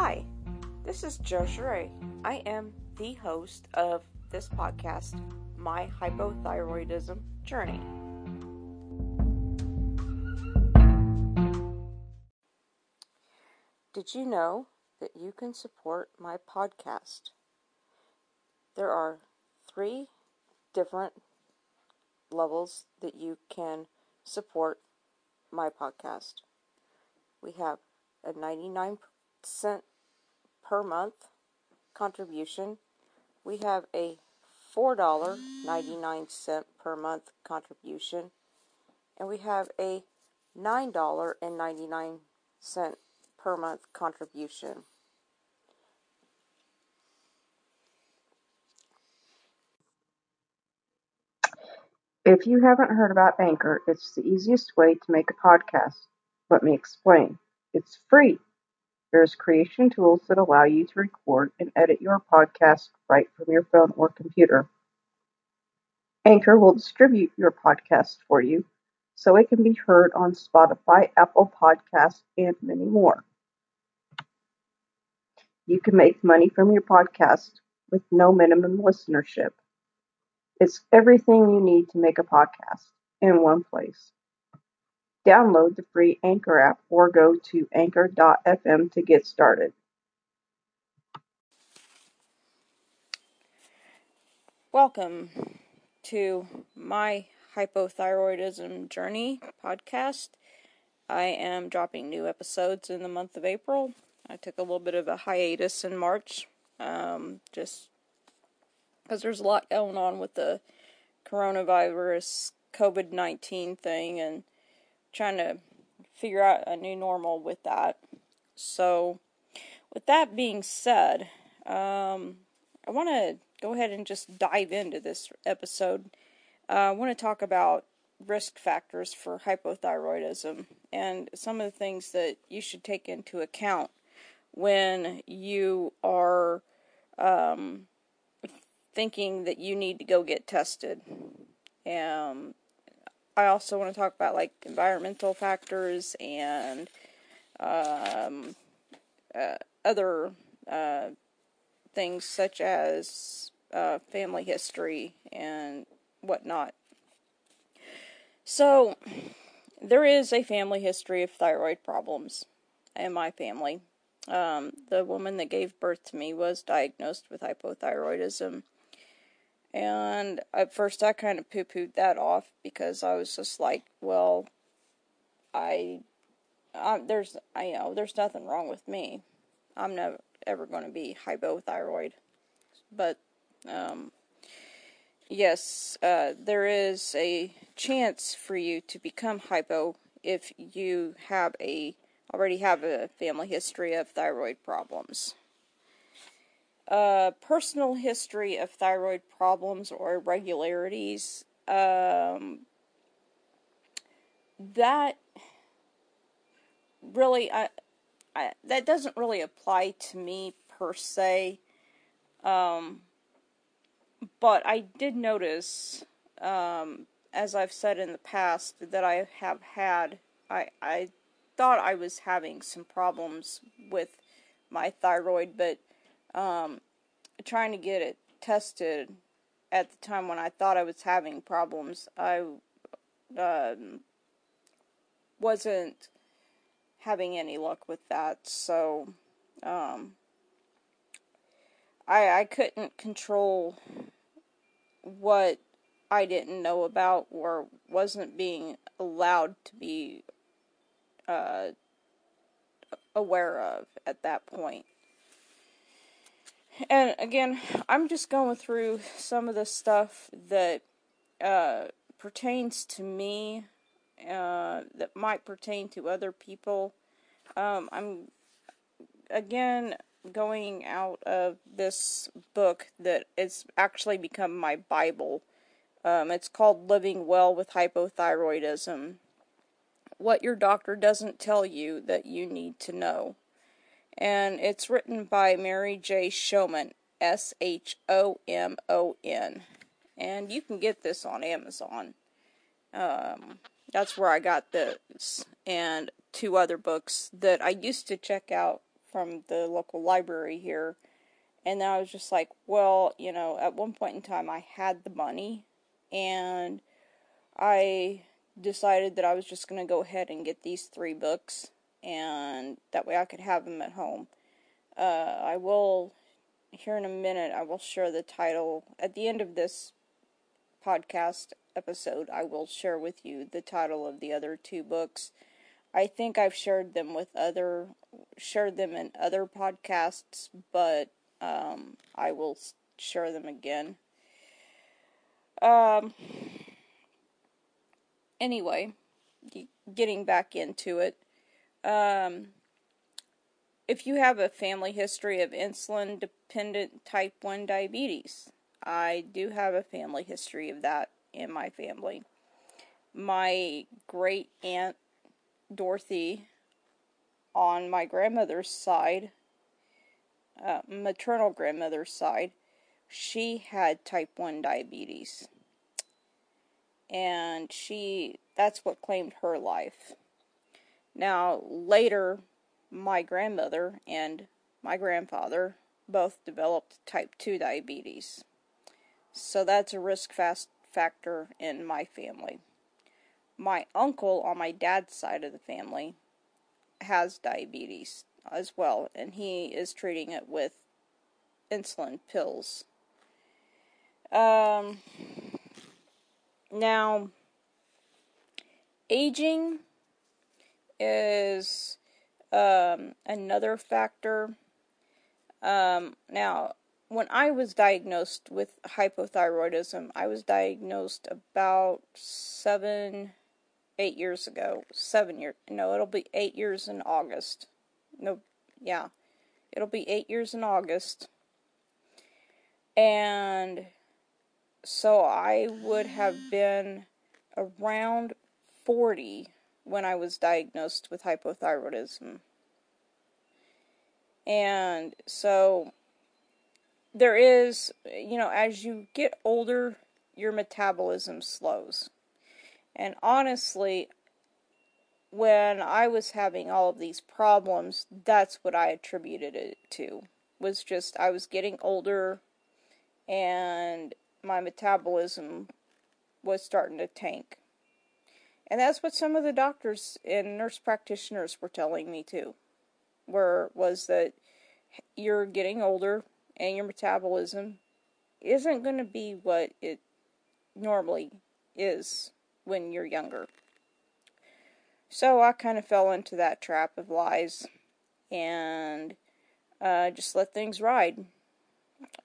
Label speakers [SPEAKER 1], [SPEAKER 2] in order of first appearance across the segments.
[SPEAKER 1] Hi, this is Joe Cheray. I am the host of this podcast, My Hypothyroidism Journey. Did you know that you can support my podcast? There are three different levels that you can support my podcast. We have a 99 cent per month contribution. We have a $4.99 per month contribution. And we have a $9.99 per month contribution.
[SPEAKER 2] If you haven't heard about Anchor, it's the easiest way to make a podcast. Let me explain. It's free. There's creation tools that allow you to record and edit your podcast right from your phone or computer. Anchor will distribute your podcast for you so it can be heard on Spotify, Apple Podcasts, and many more. You can make money from your podcast with no minimum listenership. It's everything you need to make a podcast in one place. Download the free Anchor app or go to anchor.fm to get started.
[SPEAKER 1] Welcome to my hypothyroidism journey podcast. I am dropping new episodes in the month of April. I took a little bit of a hiatus in March, um, just because there's a lot going on with the coronavirus, COVID 19 thing, and trying to figure out a new normal with that. So, with that being said, um, I want to go ahead and just dive into this episode. Uh, I want to talk about risk factors for hypothyroidism and some of the things that you should take into account when you are um, thinking that you need to go get tested. Um, I also want to talk about like environmental factors and um, uh, other uh, things such as uh, family history and whatnot. So, there is a family history of thyroid problems in my family. Um, the woman that gave birth to me was diagnosed with hypothyroidism. And at first, I kind of poo pooed that off because I was just like, well, I, I there's, I you know, there's nothing wrong with me. I'm never ever going to be hypothyroid. But, um, yes, uh, there is a chance for you to become hypo if you have a already have a family history of thyroid problems. Uh, personal history of thyroid problems or irregularities. Um, that really, I, I, that doesn't really apply to me per se. Um, but I did notice, um, as I've said in the past, that I have had, I, I thought I was having some problems with my thyroid, but um, trying to get it tested at the time when I thought I was having problems, I um, wasn't having any luck with that. So um, I I couldn't control what I didn't know about or wasn't being allowed to be uh, aware of at that point. And again, I'm just going through some of the stuff that uh, pertains to me, uh, that might pertain to other people. Um, I'm again going out of this book that it's actually become my Bible. Um, it's called Living Well with Hypothyroidism. What your doctor doesn't tell you that you need to know and it's written by Mary J. Shomon, S H O M O N. And you can get this on Amazon. Um, that's where I got this, and two other books that I used to check out from the local library here. And then I was just like, well, you know, at one point in time I had the money and I decided that I was just going to go ahead and get these three books and that way I could have them at home. Uh, I will, here in a minute, I will share the title. At the end of this podcast episode, I will share with you the title of the other two books. I think I've shared them with other, shared them in other podcasts, but um, I will share them again. Um, anyway, getting back into it. Um, if you have a family history of insulin dependent type 1 diabetes, I do have a family history of that in my family. My great aunt Dorothy on my grandmother's side, uh, maternal grandmother's side, she had type 1 diabetes. And she, that's what claimed her life. Now, later, my grandmother and my grandfather both developed type 2 diabetes. So that's a risk factor in my family. My uncle on my dad's side of the family has diabetes as well, and he is treating it with insulin pills. Um, now, aging is um, another factor. Um, now, when I was diagnosed with hypothyroidism, I was diagnosed about seven, eight years ago. Seven years. No, it'll be eight years in August. No, yeah. It'll be eight years in August. And so I would have been around 40 when I was diagnosed with hypothyroidism. And so there is, you know, as you get older, your metabolism slows. And honestly, when I was having all of these problems, that's what I attributed it to. Was just I was getting older and my metabolism was starting to tank. And that's what some of the doctors and nurse practitioners were telling me too. Were was that you're getting older and your metabolism isn't going to be what it normally is when you're younger. So I kind of fell into that trap of lies and uh, just let things ride.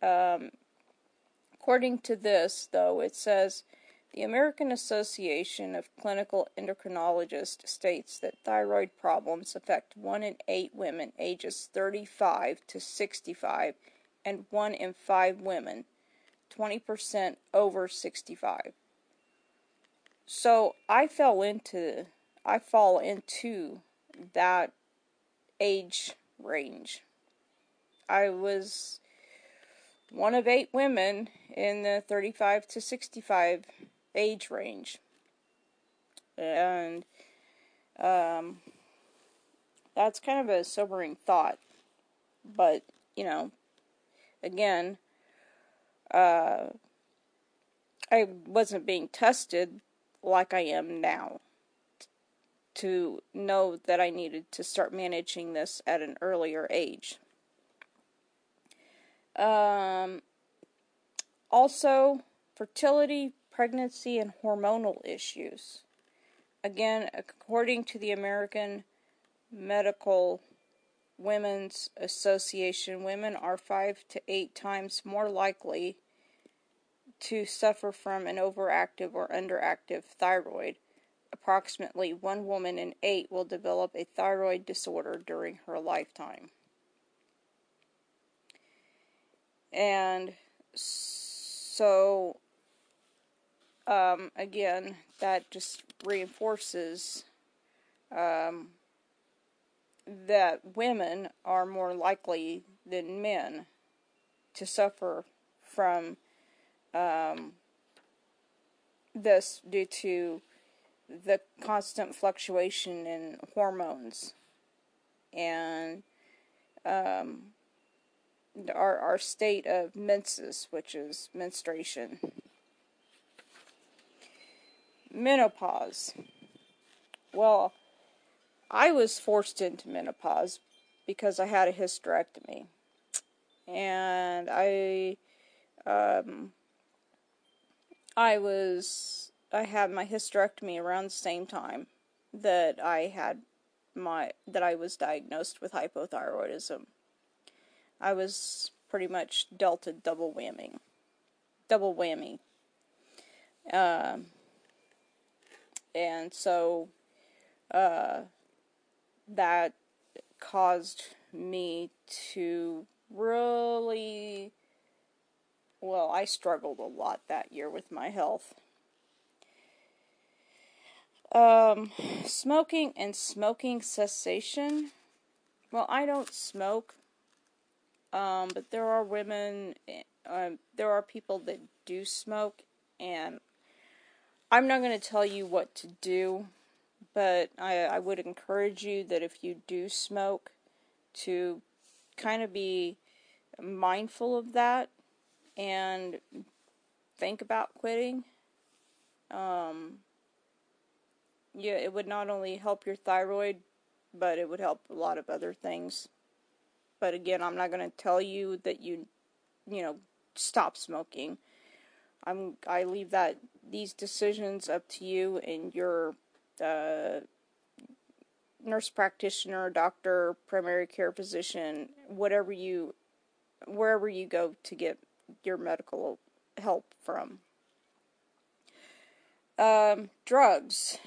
[SPEAKER 1] Um, according to this, though, it says the American Association of Clinical Endocrinologists states that thyroid problems affect 1 in 8 women ages 35 to 65 and 1 in 5 women 20% over 65. So I fell into I fall into that age range. I was one of eight women in the 35 to 65 age range. And um, that's kind of a sobering thought. But, you know, again, uh, I wasn't being tested like I am now to know that I needed to start managing this at an earlier age. Um, also, fertility pregnancy and hormonal issues. Again, according to the American Medical Women's Association, women are five to eight times more likely to suffer from an overactive or underactive thyroid. Approximately one woman in eight will develop a thyroid disorder during her lifetime. And so um, again, that just reinforces um, that women are more likely than men to suffer from um, this due to the constant fluctuation in hormones and um, our our state of menses, which is menstruation. Menopause. Well, I was forced into menopause because I had a hysterectomy, and I, um, I was I had my hysterectomy around the same time that I had my that I was diagnosed with hypothyroidism. I was pretty much dealt a double whammy, double whammy. Um, and so uh, that caused me to really well i struggled a lot that year with my health. Um, smoking and smoking cessation. Well i don't smoke um, but there are women uh, there are people that do smoke and i'm not going to tell you what to do but I, I would encourage you that if you do smoke, to kind of be mindful of that and think about quitting. Um, yeah, it would not only help your thyroid, but it would help a lot of other things. But again, I'm not going to tell you that you, you know, stop smoking. I'm I leave that these decisions up to you and your uh, nurse practitioner, doctor, primary care physician, whatever you, wherever you go to get your medical help from. Um, drugs.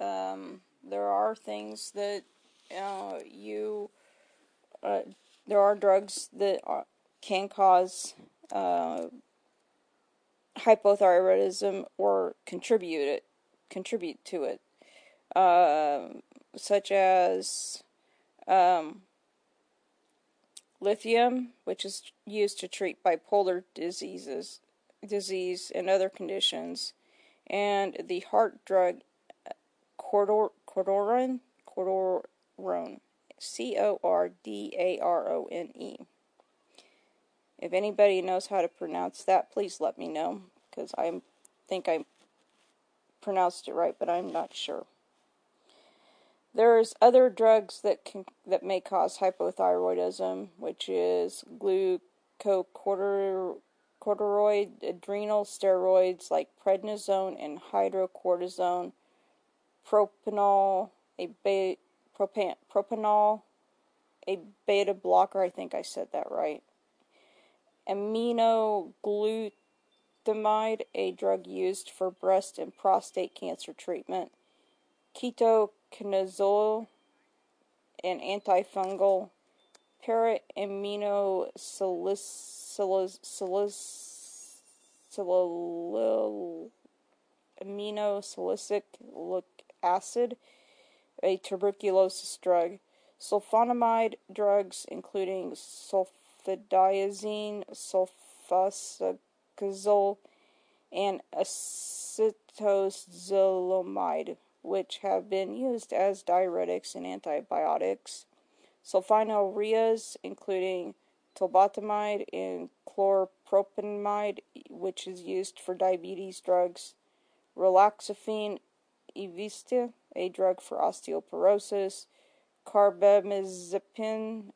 [SPEAKER 1] Um, there are things that uh, you, uh, there are drugs that are, can cause uh, hypothyroidism or contribute it, contribute to it uh, such as um, lithium, which is used to treat bipolar diseases, disease and other conditions, and the heart drug cordor, cordarone, cordarone, C O R D A R O N E. If anybody knows how to pronounce that, please let me know because I think I pronounced it right, but I'm not sure. There's other drugs that can that may cause hypothyroidism, which is glucocorticoid, adrenal steroids like prednisone and hydrocortisone, propanol, a be, propan, propanol, a beta blocker. I think I said that right. Aminoglutamide, a drug used for breast and prostate cancer treatment. ketoconazole, an antifungal, para-aminosalicylaminosalicylic acid, a tuberculosis drug, sulfonamide drugs including sulfadiazine, sulfasalazole, and acetazolamide which have been used as diuretics and antibiotics. Sulfonylureas, including tolbutamide and chlorpropamide, which is used for diabetes drugs. Raloxifene Evista, a drug for osteoporosis. Carbamazepine,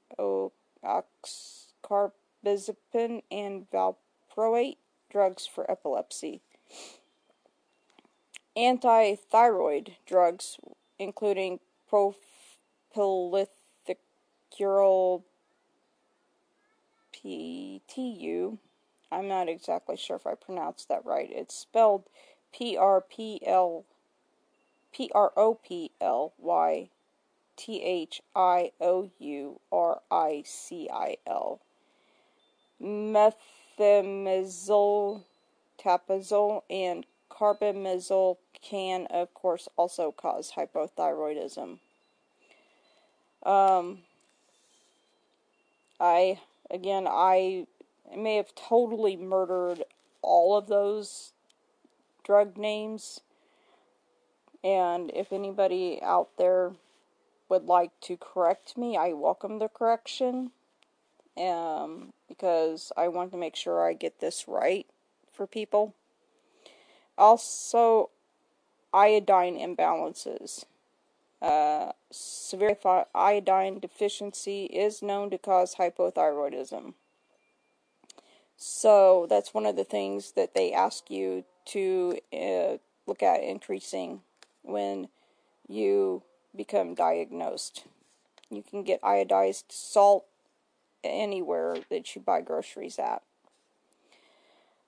[SPEAKER 1] carbamazepine, and valproate, drugs for epilepsy anti-thyroid drugs, including propylithicurol PTU. I'm not exactly sure if I pronounced that right. It's spelled P R P L P R O P L Y T H I O U R I C I L. Methimazole, tapazole, and carbimazole can, of course, also cause hypothyroidism. Um, I, again, I may have totally murdered all of those drug names. And if anybody out there would like to correct me, I welcome the correction. um, because I want to make sure I get this right for people. Also, iodine imbalances. Uh, severe iodine deficiency is known to cause hypothyroidism. So that's one of the things that they ask you to uh, look at increasing when you become diagnosed. You can get iodized salt anywhere that you buy groceries at.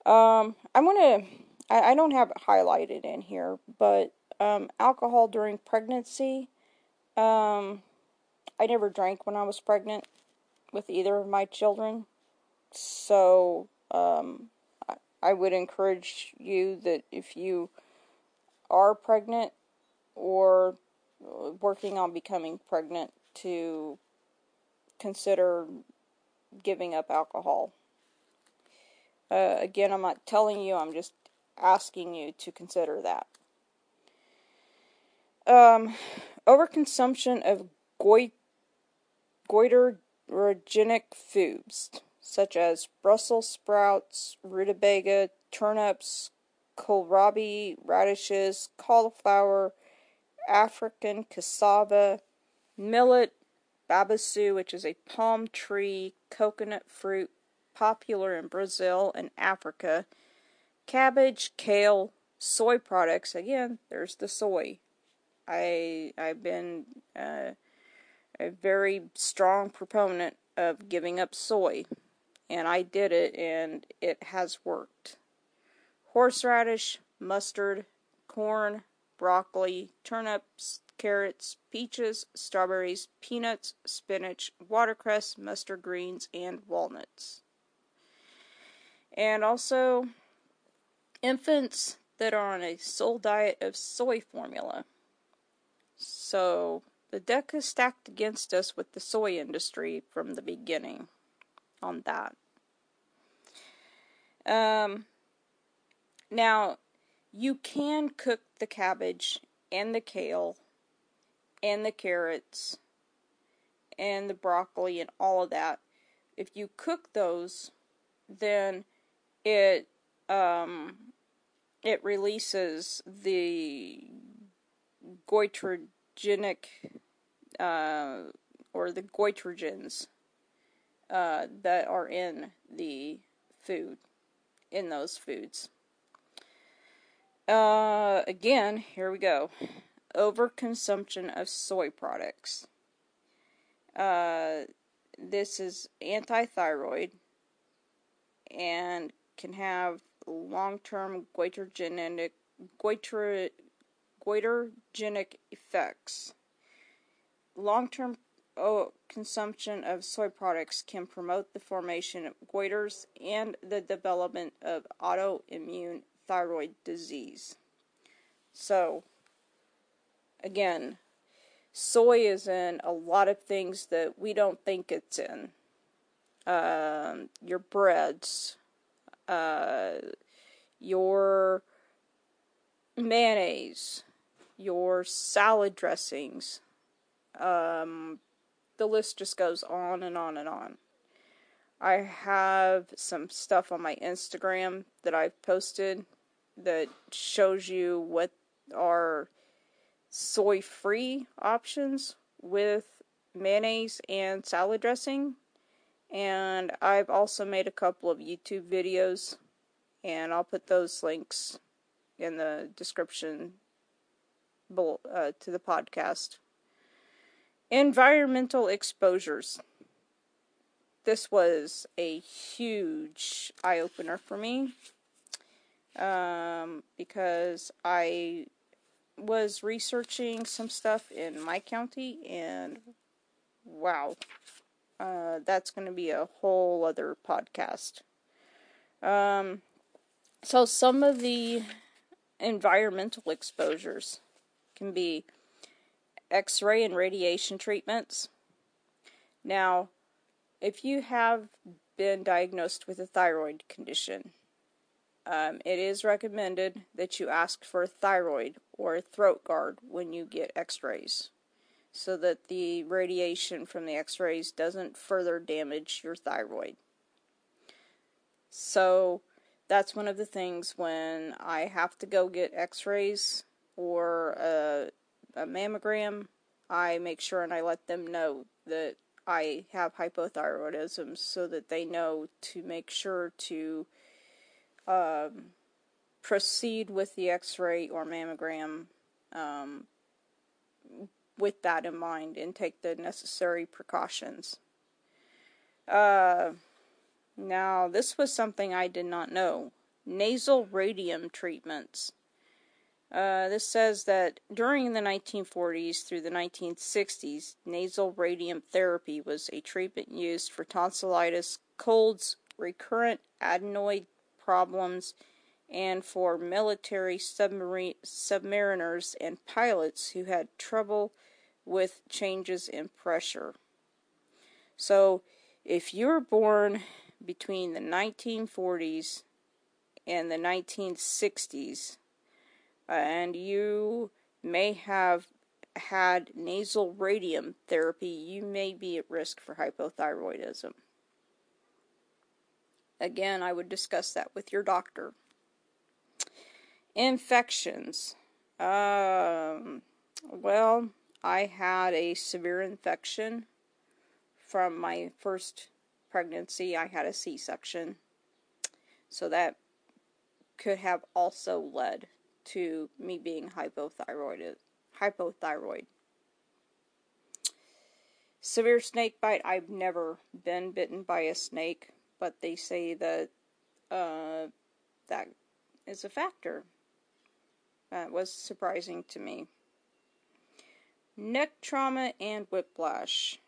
[SPEAKER 1] Um, I want to, I, I, don't have it highlighted in here, but um, alcohol during pregnancy. Um, I never drank when I was pregnant with either of my children. So, um, I, I would encourage you that if you are pregnant or working on becoming pregnant to consider giving up alcohol. Uh, again, I'm not telling you, I'm just asking you to consider that. Um, overconsumption of goit- goitrogenic foods, such as Brussels sprouts, rutabaga, turnips, kohlrabi, radishes, cauliflower, African cassava, millet, babassu, which is a palm tree coconut fruit popular in Brazil and Africa, cabbage, kale, soy products. Again, there's the soy. I I've been uh, a very strong proponent of giving up soy, and I did it, and it has worked. Horseradish, mustard, corn, broccoli, turnips, carrots, peaches, strawberries, peanuts, spinach, watercress, mustard greens, and walnuts. And also, infants that are on a sole diet of soy formula. So, the deck is stacked against us with the soy industry from the beginning on that. Um, now, you can cook the cabbage and the kale and the carrots and the broccoli and all of that. If you cook those, then it um, it releases the goitrogenic uh, or the goitrogens uh, that are in the food in those foods. Uh, again, here we go. Overconsumption of soy products. Uh, this is anti-thyroid and can have long-term goitrogenic goiter, goitrogenic effects. Long-term oh, consumption of soy products can promote the formation of goiters and the development of autoimmune thyroid disease. So, again, soy is in a lot of things that we don't think it's in. Um, your breads, uh, your mayonnaise, your salad dressings. Um, the list just goes on and on and on. I have some stuff on my Instagram that I've posted that shows you what are soy free options with mayonnaise and salad dressing. And I've also made a couple of YouTube videos, and I'll put those links in the description below, uh, to the podcast. Environmental exposures. This was a huge eye opener for me um, because I was researching some stuff in my county, and wow, uh, that's going to be a whole other podcast. Um, so, some of the environmental exposures can be X ray and radiation treatments. Now, if you have been diagnosed with a thyroid condition, um, it is recommended that you ask for a thyroid or a throat guard when you get x rays. so that the radiation from the x rays doesn't further damage your thyroid. So that's one of the things when I have to go get x rays or a, a mammogram, I make sure and I let them know that I have hypothyroidism so that they know to make sure to um, proceed with the x ray or mammogram um, with that in mind and take the necessary precautions. Uh, now, this was something I did not know nasal radium treatments. Uh, this says that during the 1940s through the 1960s, nasal radium therapy was a treatment used for tonsillitis, colds, recurrent adenoid problems, and for military submarine submariners and pilots who had trouble with changes in pressure. So, if you were born between the 1940s and the 1960s, and you may have had nasal radium therapy, you may be at risk for hypothyroidism. Again, I would discuss that with your doctor. Infections. Um, well, I had a severe infection from my first pregnancy. I had a C section. So that could have also led to me being hypothyroid. Hypothyroid. Severe snake bite. I've never been bitten by a snake, but they say that uh, that is a factor. That was surprising to me. Neck trauma and whiplash.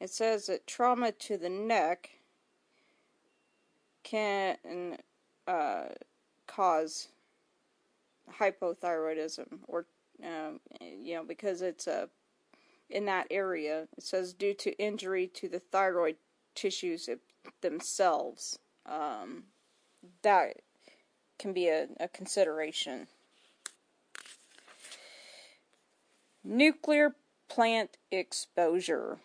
[SPEAKER 1] It says that trauma to the neck can uh, cause hypothyroidism, or um, you know, because it's a in that area. It says due to injury to the thyroid tissues themselves. Um, that can be a, a consideration. Nuclear plant exposure.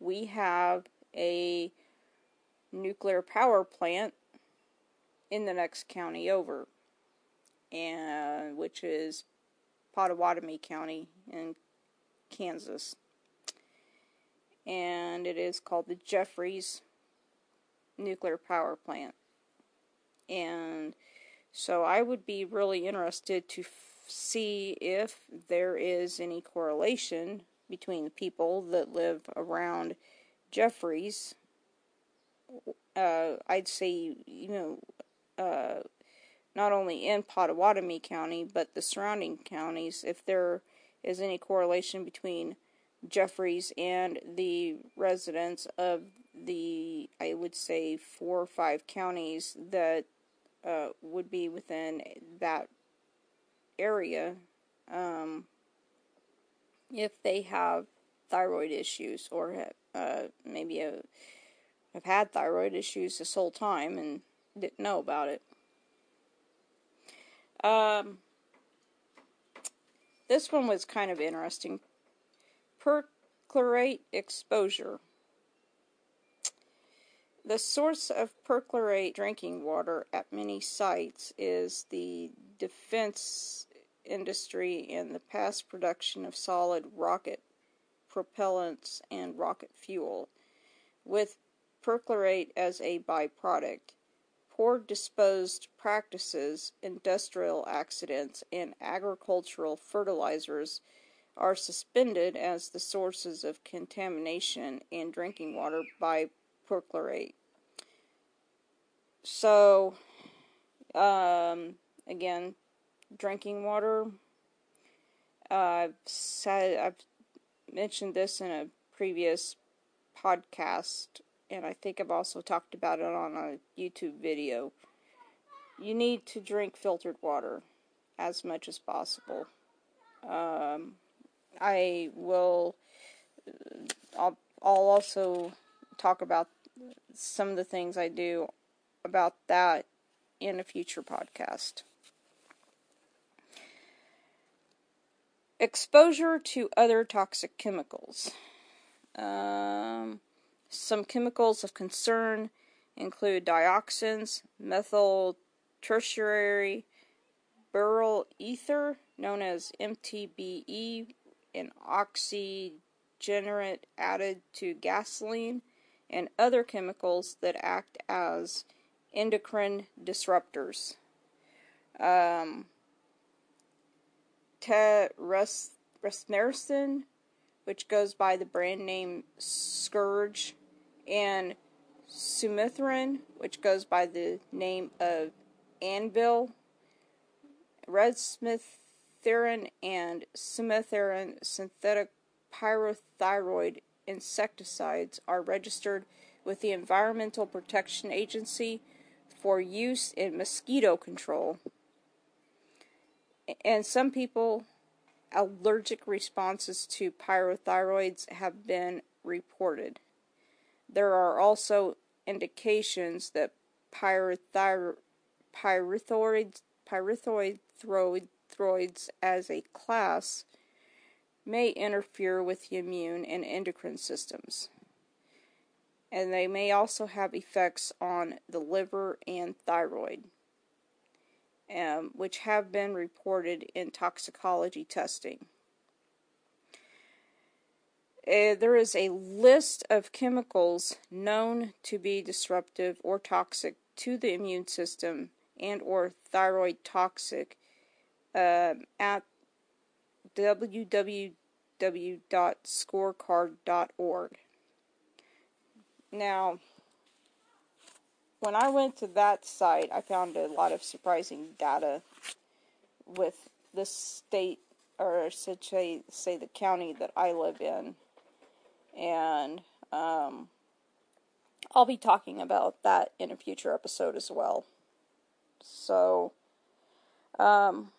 [SPEAKER 1] We have a nuclear power plant in the next county over, and which is Pottawatomie County in Kansas. And it is called the Jeffries Nuclear Power Plant. And so I would be really interested to see if there is any correlation between the people that live around Jeffries. Uh, I'd say, you know, uh, not only in Pottawatomie County, but the surrounding counties, if there is any correlation between Jeffries and the residents of the, I would say, four or five counties that uh, would be within that area um, if they have thyroid issues or uh, maybe a, have had thyroid issues this whole time and didn't know about it. Um, this one was kind of interesting. Perchlorate exposure. The source of perchlorate drinking water at many sites is the defense industry and the past production of solid rocket propellants and rocket fuel, with perchlorate as a byproduct. Poor disposed practices, industrial accidents, and agricultural fertilizers are suspended as the sources of contamination in drinking water by perchlorate. So, um, again, drinking water. Uh, I've said I've mentioned this in a previous podcast, and I think I've also talked about it on a YouTube video. You need to drink filtered water as much as possible. Um, I will. I'll, I'll also talk about some of the things I do about that in a future podcast. Exposure to other toxic chemicals. Um, some chemicals of concern include dioxins, methyl tertiary butyl ether, known as MTBE, and oxygenate added to gasoline, and other chemicals that act as endocrine disruptors. Um, Resmethrin, which goes by the brand name Scourge, and Sumithrin, which goes by the name of Anvil, Resmethrin, and Sumithrin synthetic pyrethroid insecticides are registered with the Environmental Protection Agency for use in mosquito control. And some people, allergic responses to pyrethroids have been reported. There are also indications that pyrethroids, pyrethroids, pyrethroids as a class may interfere with the immune and endocrine systems. And they may also have effects on the liver and thyroid, um, which have been reported in toxicology testing. Uh, there is a list of chemicals known to be disruptive or toxic to the immune system and or thyroid toxic uh, at www.scorecard.org. Now, when I went to that site, I found a lot of surprising data with the state, or say, say the county that I live in. And um, I'll be talking about that in a future episode as well. So, um,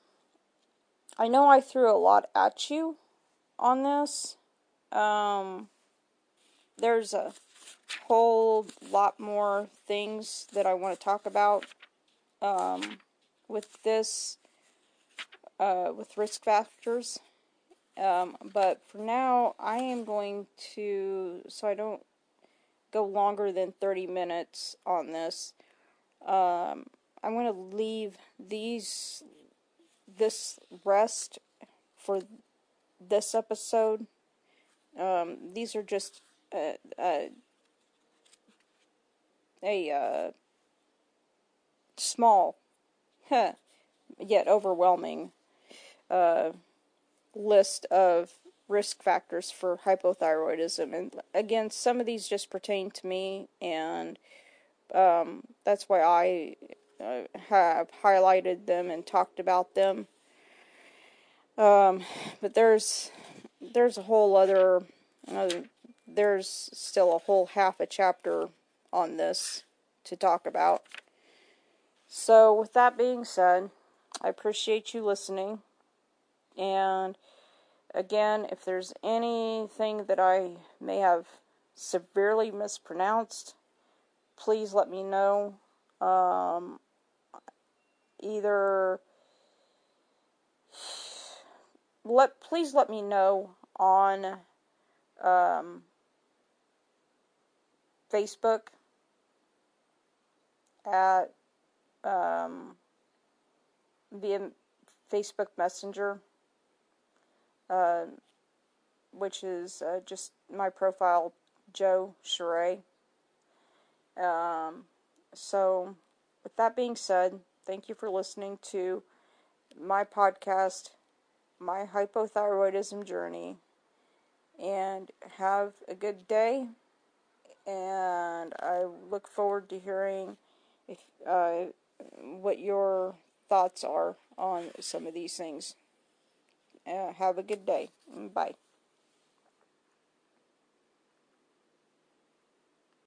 [SPEAKER 1] I know I threw a lot at you on this. Um, there's a whole lot more things that I want to talk about um, with this, uh, with risk factors. Um, but for now, I am going to, so I don't go longer than 30 minutes on this. Um, I'm going to leave these this rest for this episode. Um, these are just uh, uh, a uh, small, huh, yet overwhelming uh, list of risk factors for hypothyroidism. And again, some of these just pertain to me, and um, that's why I have highlighted them and talked about them. Um, but there's there's a whole other uh, there's still a whole half a chapter on this to talk about. So with that being said, I appreciate you listening. And again, if there's anything that I may have severely mispronounced, please let me know. Um, either let please let me know on um, Facebook at um, via Facebook Messenger, uh, which is uh, just my profile, Joe Cheray. Um, so, with that being said, thank you for listening to my podcast, My Hypothyroidism Journey, and have a good day. And I look forward to hearing if uh, what your thoughts are on some of these things. Uh, have a good day. Bye.